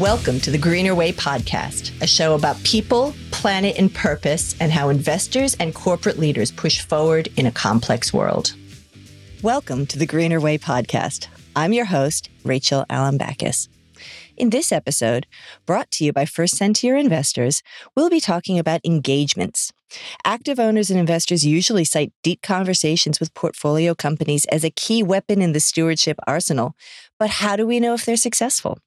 Welcome to the Greener Way podcast, a show about people, planet, and purpose, and how investors and corporate leaders push forward in a complex world. Welcome to the Greener Way podcast. I'm your host, Rachel Alembakis. In this episode, brought to you by First Sentier Investors, we'll be talking about engagements. Active owners and investors usually cite deep conversations with portfolio companies as a key weapon in the stewardship arsenal. But how do we know if they're successful?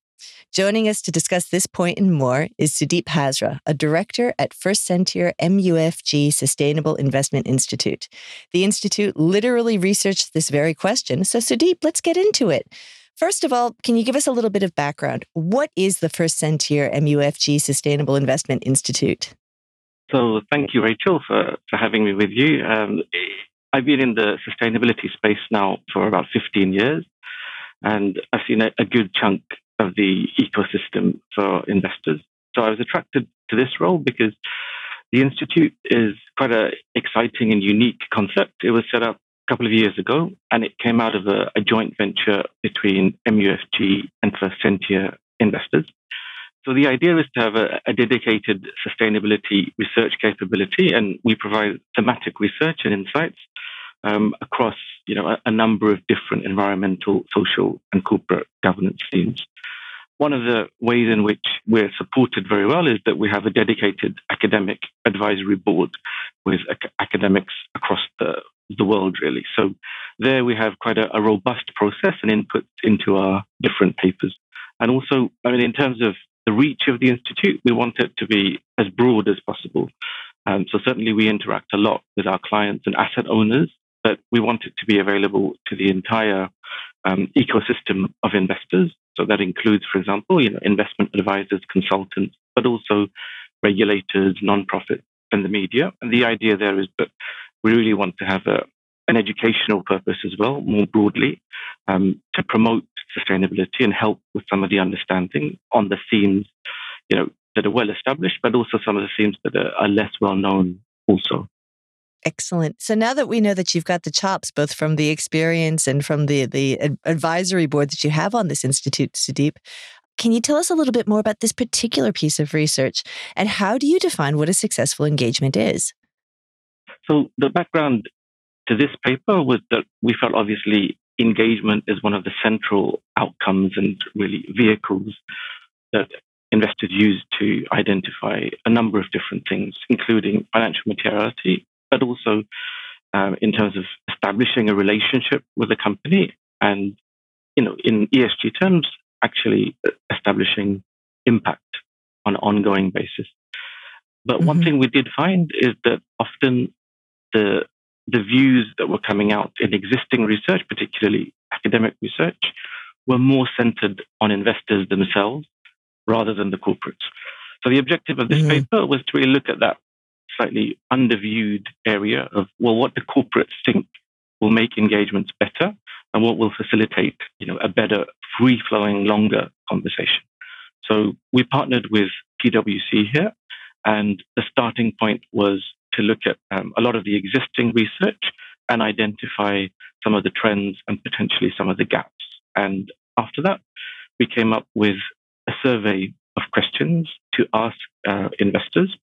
Joining us to discuss this point and more is Sudip Hazra, a director at First Sentier MUFG Sustainable Investment Institute. The Institute literally researched this very question. So, Sudip, let's get into it. First of all, can you give us a little bit of background? What is the First Sentier MUFG Sustainable Investment Institute? So, thank you, Rachel, for, for having me with you. Um, I've been in the sustainability space now for about 15 years, and I've seen a, a good chunk of the ecosystem for investors. So I was attracted to this role because the Institute is quite an exciting and unique concept. It was set up a couple of years ago and it came out of a, a joint venture between MUFG and First Sentier investors. So the idea is to have a, a, dedicated sustainability research capability, and we provide thematic research and insights um, across, you know, a, a, number of different environmental, social, and corporate governance themes. One of the ways in which we're supported very well is that we have a dedicated academic advisory board with ac- academics across the, the world, really. So there we have quite a, a robust process and input into our different papers. And also, I mean, in terms of the reach of the institute, we want it to be as broad as possible. Um, so certainly we interact a lot with our clients and asset owners, but we want it to be available to the entire um, ecosystem of investors. So that includes, for example, you know, investment advisors, consultants, but also regulators, nonprofits, and the media. And the idea there is that we really want to have a, an educational purpose as well, more broadly, um, to promote sustainability and help with some of the understanding on the themes, you know, that are well established, but also some of the themes that are, are less well known also. Excellent. So now that we know that you've got the chops, both from the experience and from the the advisory board that you have on this institute, Sudip, can you tell us a little bit more about this particular piece of research and how do you define what a successful engagement is? So the background to this paper was that we felt obviously engagement is one of the central outcomes and really vehicles that investors use to identify a number of different things, including financial materiality, but also um, in terms of establishing a relationship with the company and, you know, in ESG terms, actually establishing impact on an ongoing basis. But mm-hmm. one thing we did find is that often the the views that were coming out in existing research, particularly academic research, were more centered on investors themselves rather than the corporates. So the objective of this mm-hmm. paper was to really look at that slightly underviewed area of, well, what the corporates think will make engagements better and what will facilitate, you know, a better free flowing, longer conversation. So we partnered with PwC here and the starting point was to look at um, a lot of the existing research and identify some of the trends and potentially some of the gaps. And after that, we came up with a survey of questions to ask uh, investors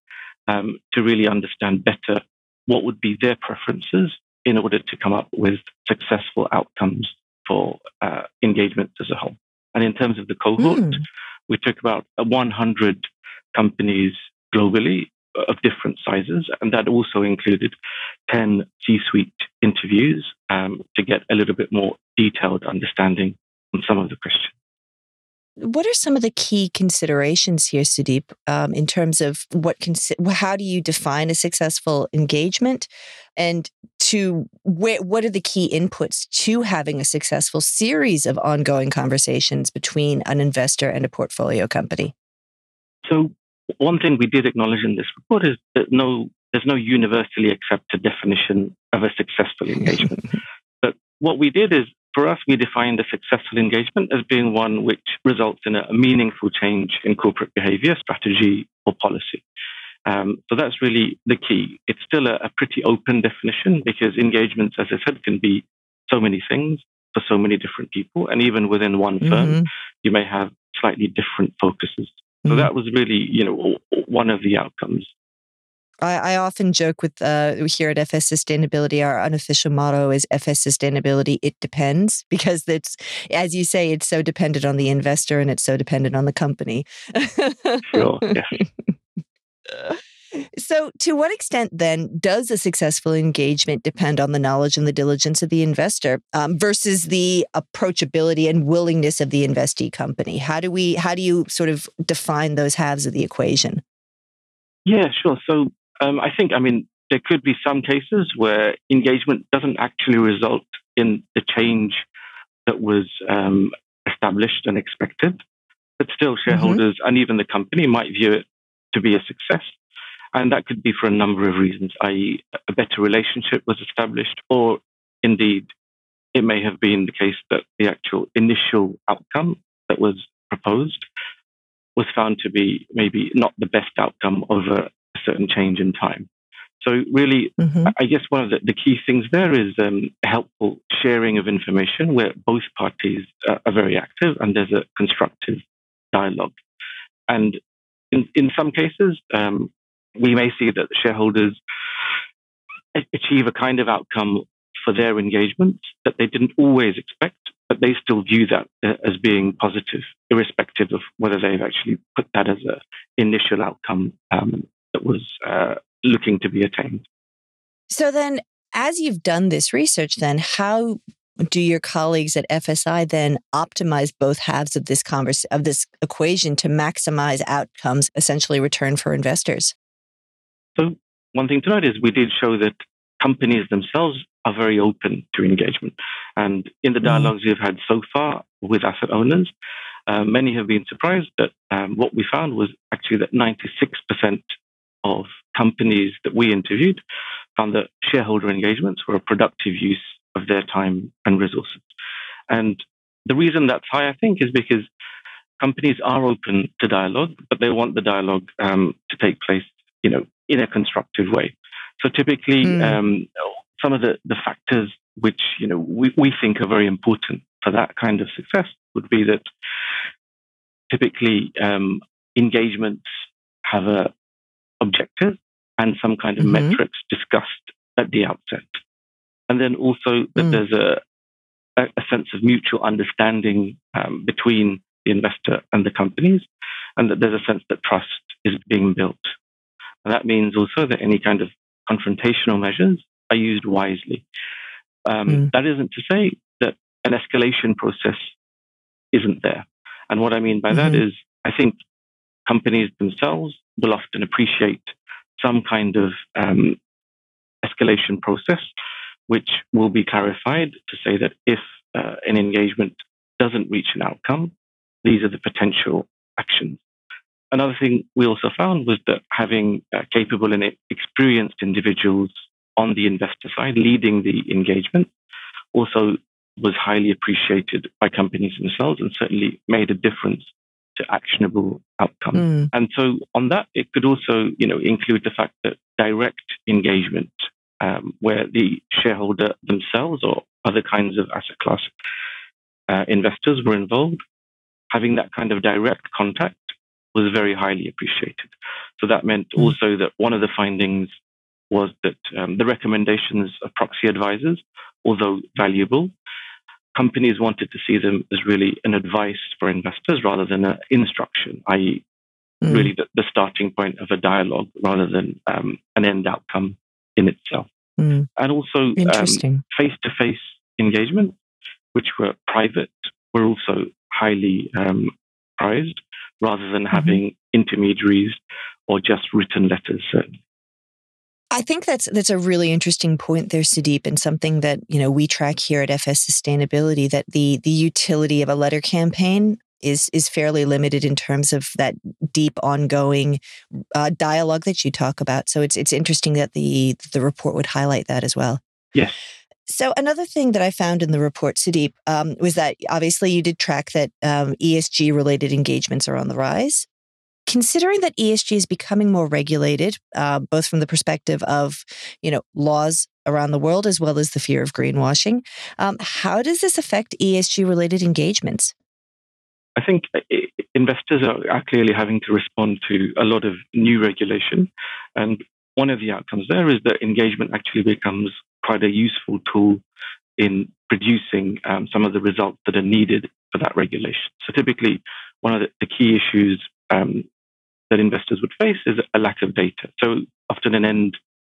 um, to really understand better what would be their preferences in order to come up with successful outcomes for uh, engagements as a whole. And in terms of the cohort, mm. we took about 100 companies globally of different sizes, and that also included 10 C suite interviews um, to get a little bit more detailed understanding on some of the questions. What are some of the key considerations here, Sudip, um, in terms of what consi- how do you define a successful engagement, and to wh- what are the key inputs to having a successful series of ongoing conversations between an investor and a portfolio company? So, one thing we did acknowledge in this report is that no, there's no universally accepted definition of a successful engagement. but what we did is for us, we defined a successful engagement as being one which results in a meaningful change in corporate behavior, strategy, or policy. Um, so that's really the key. It's still a, a, pretty open definition because engagements, as I said, can be so many things for so many different people. And even within one firm, mm-hmm. you may have slightly different focuses. So mm-hmm. that was really, you know, one of the outcomes. I, I often joke with uh, here at FS Sustainability, our unofficial motto is FS Sustainability, it depends, because it's, as you say, it's so dependent on the investor and it's so dependent on the company. sure, yeah. So, to what extent then does a successful engagement depend on the knowledge and the diligence of the investor um, versus the approachability and willingness of the investee company? How do we, how do you sort of define those halves of the equation? Yeah, sure. So, um, I think, I mean, there could be some cases where engagement doesn't actually result in the change that was um, established and expected, but still mm-hmm. shareholders mm-hmm. and even the company might view it to be a success. And that could be for a number of reasons, i.e., a better relationship was established, or indeed, it may have been the case that the actual initial outcome that was proposed was found to be maybe not the best outcome of a certain change in time. So, really, mm-hmm. I guess one of the, the, key things there is um, helpful sharing of information where both parties are very active and there's a constructive dialogue. And in, in some cases, um, we may see that shareholders achieve a kind of outcome for their engagement that they didn't always expect, but they still view that uh, as being positive, irrespective of whether they've actually put that as an initial outcome um, that was uh, looking to be attained. So then, as you've done this research, then how do your colleagues at FSI then optimize both halves of this converse of this equation to maximize outcomes, essentially return for investors? So one thing to note is we did show that companies themselves are very open to engagement. And in the mm-hmm. dialogues we've had so far with asset owners, uh, many have been surprised that um, what we found was actually that 96% of companies that we interviewed found that shareholder engagements were a productive use of their time and resources. And the reason that's high, I think, is because companies are open to dialogue, but they want the dialogue um, to take place, you know, in a constructive way. So typically, mm. um, some of the, the factors which you know we, we think are very important for that kind of success would be that typically um, engagements have a objective and some kind of mm-hmm. metrics discussed at the outset, and then also that mm. there's a, a, a sense of mutual understanding um, between the investor and the companies, and that there's a sense that trust is being built. And that means also that any kind of confrontational measures are used wisely. Um, mm. That isn't to say that an escalation process isn't there. And what I mean by mm-hmm. that is, I think companies themselves will often appreciate some kind of um, escalation process, which will be clarified to say that if uh, an engagement doesn't reach an outcome, these are the potential actions. Another thing we also found was that having uh, capable and experienced individuals on the investor side leading the engagement also was highly appreciated by companies themselves and certainly made a difference to actionable outcomes. Mm. And so on that, it could also, you know, include the fact that direct engagement, um, where the shareholder themselves or other kinds of asset class uh, investors were involved, having that kind of direct contact was very highly appreciated. So that meant mm. also that one of the findings was that um, the recommendations of proxy advisors, although valuable, companies wanted to see them as really an advice for investors rather than an instruction, i.e., mm. really the, the, starting point of a dialogue rather than um, an end outcome in itself. Mm. And also, face to face engagement, which were private, were also highly um, prized rather than mm-hmm. having intermediaries or just written letters. I think that's that's a really interesting point there, Sudip, and something that you know we track here at FS Sustainability. That the the utility of a letter campaign is is fairly limited in terms of that deep, ongoing uh, dialogue that you talk about. So it's it's interesting that the the report would highlight that as well. Yes. So another thing that I found in the report, Sudip, um, was that obviously you did track that um, ESG related engagements are on the rise. Considering that ESG is becoming more regulated, uh, both from the perspective of you know laws around the world as well as the fear of greenwashing, um, how does this affect ESG related engagements? I think uh, investors are, clearly having to respond to a lot of new regulation. And one of the outcomes there is that engagement actually becomes quite a useful tool in producing um, some of the results that are needed for that regulation. So typically, one of the, the key issues um, that investors would face is a lack of data. So often an end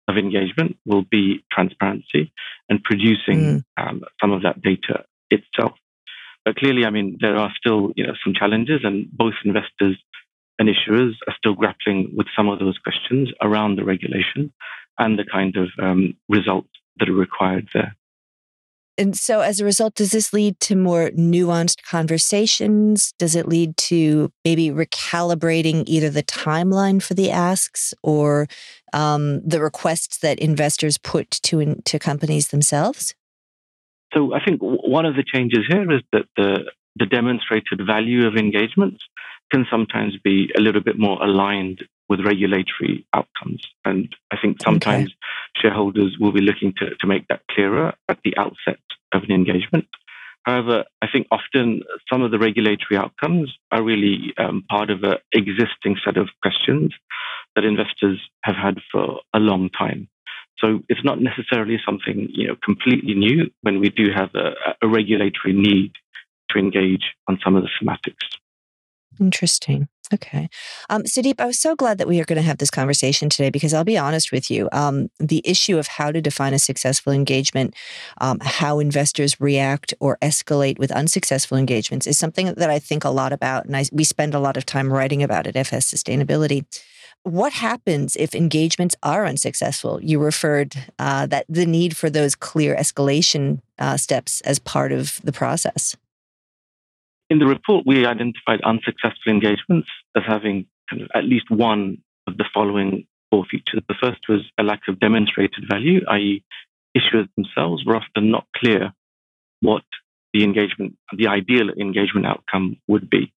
of engagement will be transparency and producing mm. um, some of that data itself. But clearly, I mean, there are still you know some challenges, and both investors and issuers are still grappling with some of those questions around the regulation and the kind of um, results that are required there. And so, as a result, does this lead to more nuanced conversations? Does it lead to maybe recalibrating either the timeline for the asks or um, the requests that investors put to to companies themselves? So, I think one of the changes here is that the the demonstrated value of engagements can sometimes be a little bit more aligned with regulatory outcomes. And I think sometimes okay. Shareholders will be looking to, to make that clearer at the outset of an engagement. However, I think often some of the regulatory outcomes are really um, part of an existing set of questions that investors have had for a long time. So it's not necessarily something you know completely new when we do have a, a regulatory need to engage on some of the thematics. Interesting. Okay. Um, Sudip, I was so glad that we are going to have this conversation today because I'll be honest with you. Um, the issue of how to define a successful engagement, um, how investors react or escalate with unsuccessful engagements is something that I think a lot about. And I, we spend a lot of time writing about at FS Sustainability. What happens if engagements are unsuccessful? You referred uh, that the need for those clear escalation uh, steps as part of the process. In the report, we identified unsuccessful engagements as having kind of at least one of the following four features. The first was a lack of demonstrated value, i.e., issuers themselves were often not clear what the engagement, the ideal engagement outcome would be.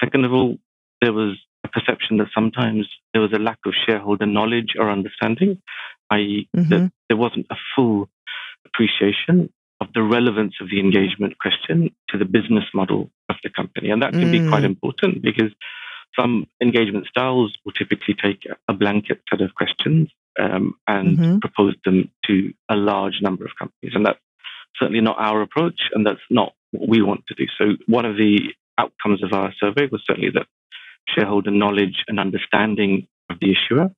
Second of all, there was a perception that sometimes there was a lack of shareholder knowledge or understanding, i.e., mm-hmm. that there wasn't a full appreciation of the relevance of the engagement question to the business model of the company. And that can mm. be quite mm. important because some engagement styles will typically take a blanket set of questions um, and mm-hmm. propose them to a large number of companies. And that's certainly not our approach, and that's not what we want to do. So, one of the outcomes of our survey was certainly that shareholder knowledge and understanding of the issuer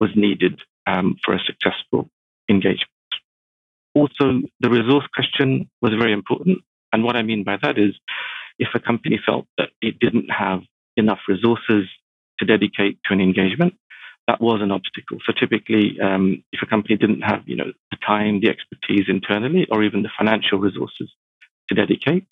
was needed um, for a successful engagement. Also, the resource question was very important. And what I mean by that is if a company felt that it didn't have enough resources to dedicate to an engagement, that was an obstacle. So typically, um, if a company didn't have, you know, the time, the expertise internally, or even the financial resources to dedicate,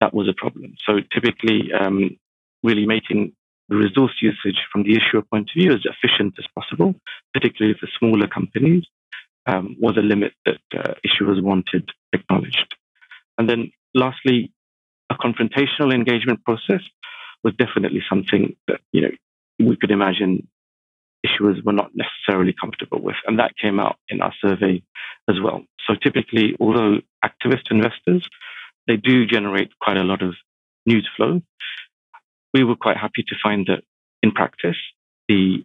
that was a problem. So typically, um, really making the resource usage from the issuer point of view as efficient as possible, particularly for smaller companies, um, was a limit that uh, issuers wanted acknowledged. And then lastly, a confrontational engagement process was definitely something that, you know, we could imagine issuers were not necessarily comfortable with. And that came out in our survey as well. So typically, although activist investors, they do generate quite a lot of news flow, we were quite happy to find that in practice, the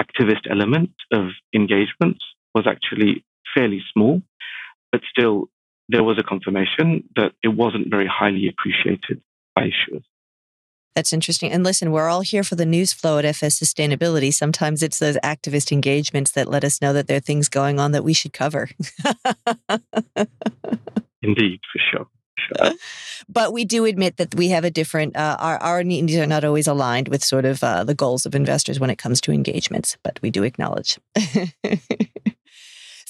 activist element of engagements was actually fairly small, but still there was a confirmation that it wasn't very highly appreciated by issuers. That's interesting. And listen, we're all here for the news flow at FS Sustainability. Sometimes it's those activist engagements that let us know that there are things going on that we should cover. Indeed, for sure. Sure. But we do admit that we have a different, uh, our, our needs are not always aligned with sort of uh, the goals of investors when it comes to engagements, but we do acknowledge.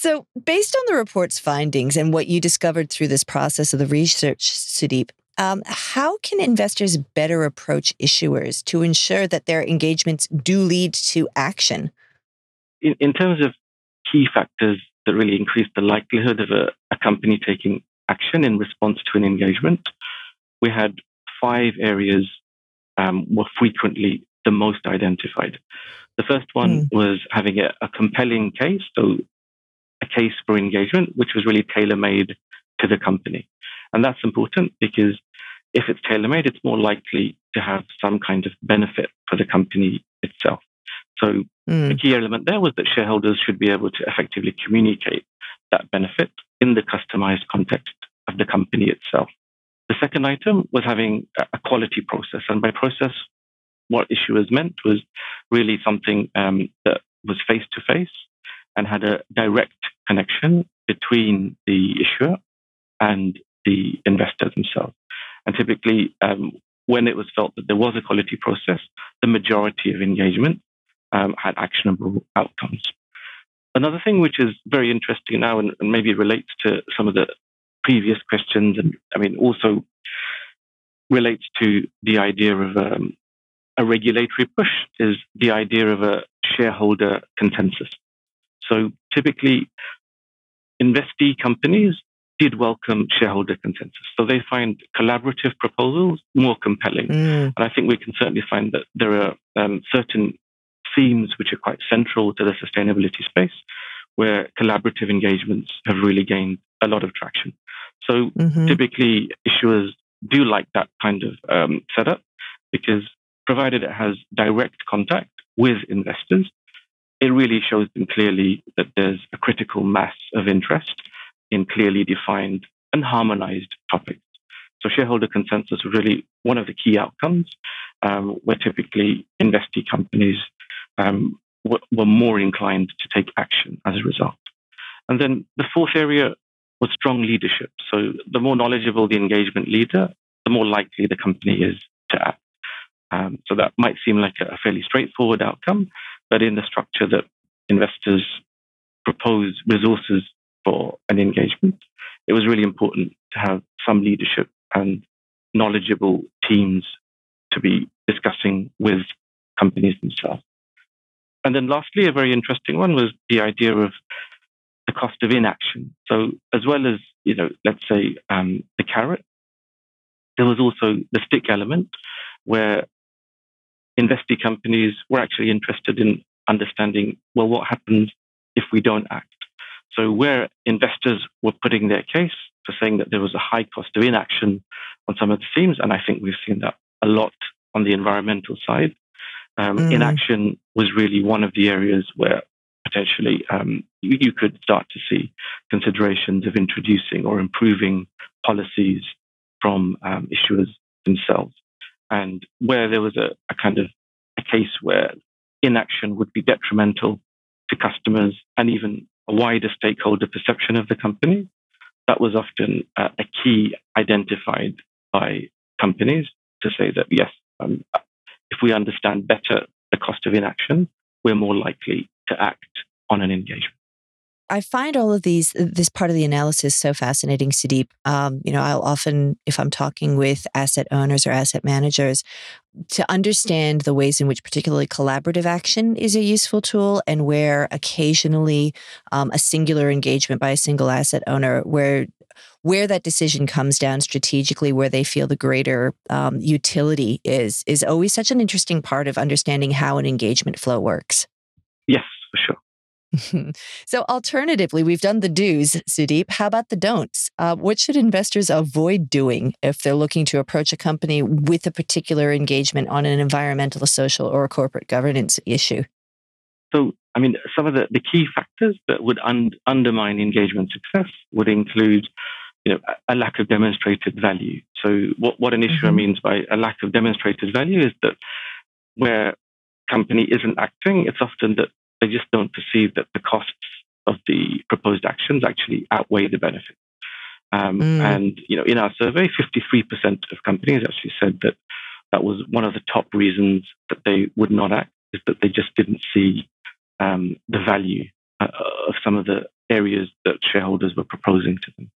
So, based on the report's findings and what you discovered through this process of the research, Sudip, um, how can investors better approach issuers to ensure that their engagements do lead to action? In, in terms of key factors that really increase the likelihood of a, a company taking action in response to an engagement, we had five areas um, were frequently the most identified. The first one mm. was having a, a, compelling case, so a case for engagement, which was really tailor made to the company. And that's important because if it's tailor made, it's more likely to have some kind of benefit for the company itself. So mm. the key element there was that shareholders should be able to effectively communicate that benefit in the customized context of the company itself. The second item was having a quality process. And by process, what issuers meant was really something um, that was face to face and had a direct connection between the issuer and the investor themselves. And typically, um, when it was felt that there was a quality process, the majority of engagement um, had actionable outcomes. Another thing which is very interesting now and, and maybe relates to some of the previous questions, and I mean, also relates to the idea of um, a regulatory push, is the idea of a shareholder consensus. So typically, investee companies did welcome shareholder consensus. So they find collaborative proposals more compelling. Mm. And I think we can certainly find that there are um, certain themes which are quite central to the sustainability space where collaborative engagements have really gained a lot of traction. So mm-hmm. typically, issuers do like that kind of um, setup because provided it has direct contact with investors, it really shows them clearly that there's a critical mass of interest in clearly defined and harmonized topics. So shareholder consensus is really one of the key outcomes um, where typically investee companies um, w- were more inclined to take action as a result. And then the fourth area was strong leadership. So the more knowledgeable the engagement leader, the more likely the company is to act. Um, so that might seem like a fairly straightforward outcome, but in the structure that investors propose resources for an engagement, it was really important to have some leadership and knowledgeable teams to be discussing with companies themselves. And then lastly, a very interesting one was the idea of the cost of inaction. So as well as, you know, let's say um, the carrot, there was also the stick element where investee companies were actually interested in understanding, well, what happens if we don't act? So where investors were putting their case for saying that there was a high cost of inaction on some of the themes, and I think we've seen that a lot on the environmental side, um, mm. inaction was really one of the areas where potentially um, you, you, could start to see considerations of introducing or improving policies from um, issuers themselves. And where there was a, a kind of a case where inaction would be detrimental to customers and even a wider stakeholder perception of the company, that was often uh, a key identified by companies to say that yes, um, if we understand better the cost of inaction, we're more likely to act on an engagement. I find all of these, this part of the analysis so fascinating, Sudip. Um, you know, I'll often, if I'm talking with asset owners or asset managers, to understand the ways in which particularly collaborative action is a useful tool and where occasionally um, a singular engagement by a single asset owner where where that decision comes down strategically, where they feel the greater um, utility is, is always such an interesting part of understanding how an engagement flow works. Yes, for sure. so, alternatively, we've done the do's, Sudip. How about the don'ts? Uh, what should investors avoid doing if they're looking to approach a company with a particular engagement on an environmental, social, or a corporate governance issue? So, I mean, some of the, the key factors that would un- undermine engagement success would include you know, a lack of demonstrated value. So what, what an issuer mm-hmm. means by a lack of demonstrated value is that where company isn't acting, it's often that they just don't perceive that the costs of the proposed actions actually outweigh the benefits. Um, mm. And you know, in our survey, 53% of companies actually said that that was one of the top reasons that they would not act is that they just didn't see um, the value uh, of some of the areas that shareholders were proposing to them.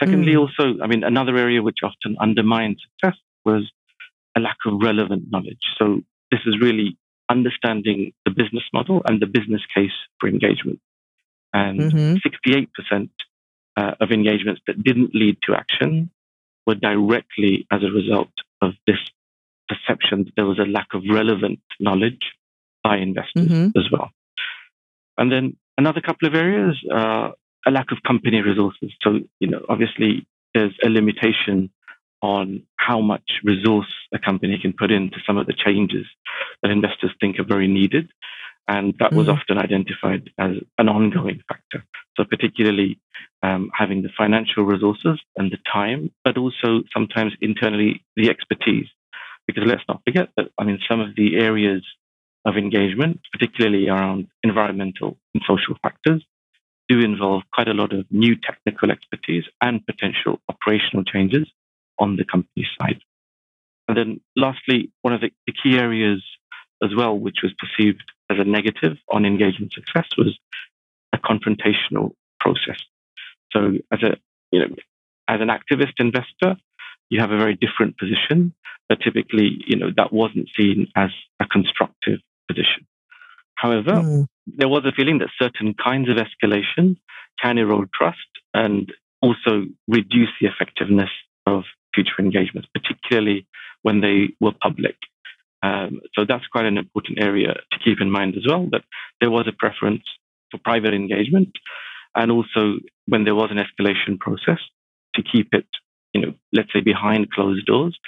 Secondly, mm. also, I mean, another area which often undermined success was a lack of relevant knowledge. So this is really understanding the business model and the business case for engagement. And mm-hmm. 68% uh, of engagements that didn't lead to action were directly as a result of this perception that there was a lack of relevant knowledge by investors mm-hmm. as well. And then another couple of areas, uh, a lack of company resources. So, you know, obviously there's a limitation on how much resource a company can put into some of the changes that investors think are very needed. And that was mm. often identified as an ongoing factor. So, particularly um, having the financial resources and the time, but also sometimes internally the expertise. Because let's not forget that, I mean, some of the areas of engagement, particularly around environmental and social factors, do involve quite a lot of new technical expertise and potential operational changes on the company side. And then lastly, one of the, the key areas as well, which was perceived as a negative on engagement success was a confrontational process. So as a, you know, as an activist investor, you have a very different position, but typically, you know, that wasn't seen as a constructive position. However, mm. there was a feeling that certain kinds of escalation can erode trust and also reduce the effectiveness of future engagements, particularly when they were public. Um, so that's quite an important area to keep in mind as well, that there was a preference for private engagement and also when there was an escalation process to keep it, you know, let's say behind closed doors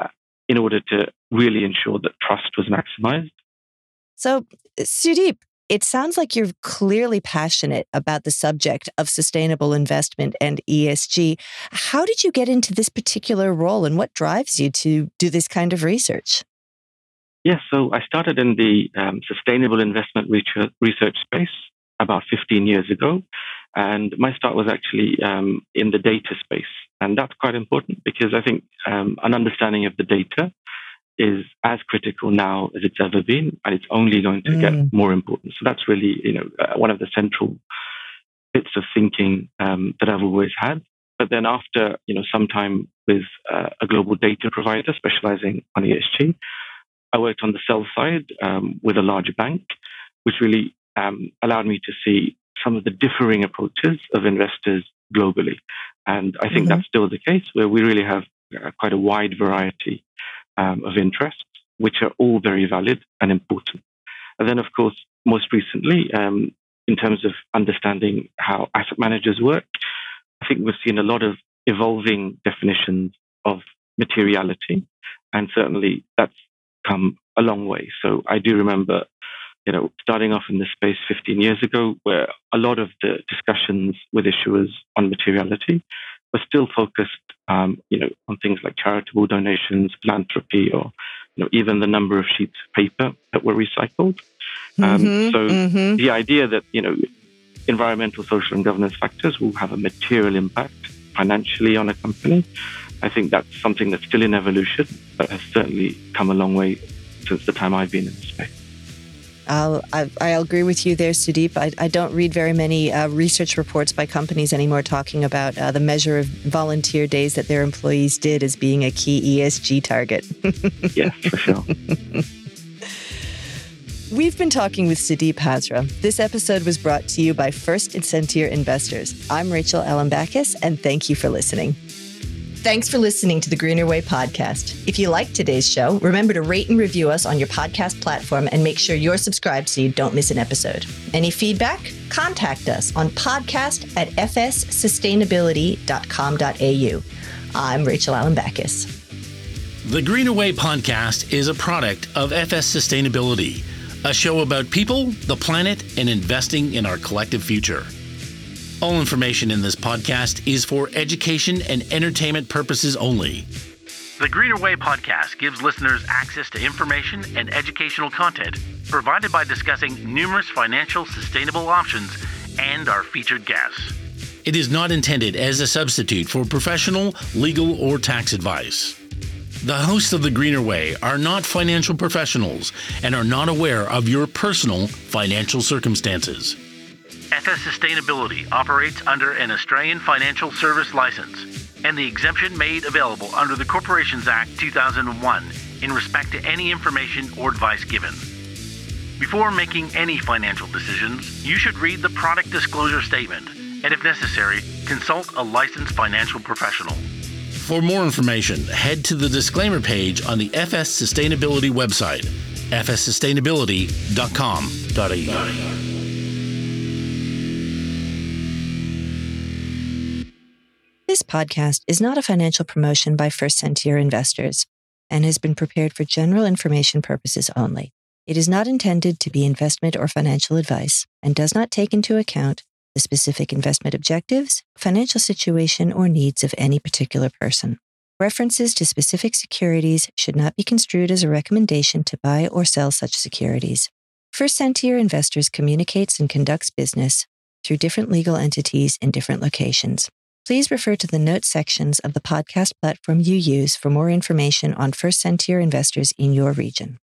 uh, in order to really ensure that trust was maximized. So, Sudip, it sounds like you're clearly passionate about the subject of sustainable investment and ESG. How did you get into this particular role and what drives you to do this kind of research? Yes, so I started in the um, sustainable investment research space about 15 years ago. And my start was actually um, in the data space. And that's quite important because I think um, an understanding of the data is as critical now as it's ever been, and it's only going to mm. get more important. So that's really, you know, uh, one of the central bits of thinking um, that I've always had. But then after, you know, some time with uh, a global data provider specializing on ESG, I worked on the sell side um, with a large bank, which really um, allowed me to see some of the differing approaches of investors globally. And I think mm-hmm. that's still the case, where we really have uh, quite a wide variety um, of interest, which are all very valid and important. And then, of course, most recently, um, in terms of understanding how asset managers work, I think we've seen a lot of evolving definitions of materiality, and certainly that's come a long way. So I do remember, you know, starting off in this space 15 years ago, where a lot of the discussions with issuers on materiality were still focused, um, you know, on things like charitable donations, philanthropy, or you know, even the number of sheets of paper that were recycled. Um, mm-hmm, so mm-hmm. the idea that you know, environmental, social, and governance factors will have a material impact financially on a company. I think that's something that's still in evolution, but has certainly come a long way since the time I've been in the space. I'll, I, will agree with you there, Sudip. I, I don't read very many uh, research reports by companies anymore talking about uh, the measure of volunteer days that their employees did as being a key ESG target. yes, for sure. We've been talking with Sudip Hazra. This episode was brought to you by First Sentier Investors. I'm Rachel Alembakis, and thank you for listening. Thanks for listening to the Greener Way podcast. If you like today's show, remember to rate and review us on your podcast platform and make sure you're subscribed so you don't miss an episode. Any feedback? Contact us on podcast at fssustainability.com.au. I'm Rachel Alembakis. The Greener Way podcast is a product of FS Sustainability, a show about people, the planet, and investing in our collective future. All information in this podcast is for education and entertainment purposes only. The Greener Way podcast gives listeners access to information and educational content provided by discussing numerous financial sustainable options and our featured guests. It is not intended as a substitute for professional, legal, or tax advice. The hosts of The Greener Way are not financial professionals and are not aware of your personal financial circumstances. FS Sustainability operates under an Australian Financial Service License and the exemption made available under the Corporations Act 2001 in respect to any information or advice given. Before making any financial decisions, you should read the product disclosure statement and, if necessary, consult a licensed financial professional. For more information, head to the disclaimer page on the FS Sustainability website, fssustainability.com.au. podcast is not a financial promotion by First Sentier investors and has been prepared for general information purposes only. It is not intended to be investment or financial advice and does not take into account the specific investment objectives, financial situation, or needs of any particular person. References to specific securities should not be construed as a recommendation to buy or sell such securities. First Sentier Investors communicates and conducts business through different legal entities in different locations. Please refer to the notes sections of the podcast platform you use for more information on First Sentier investors in your region.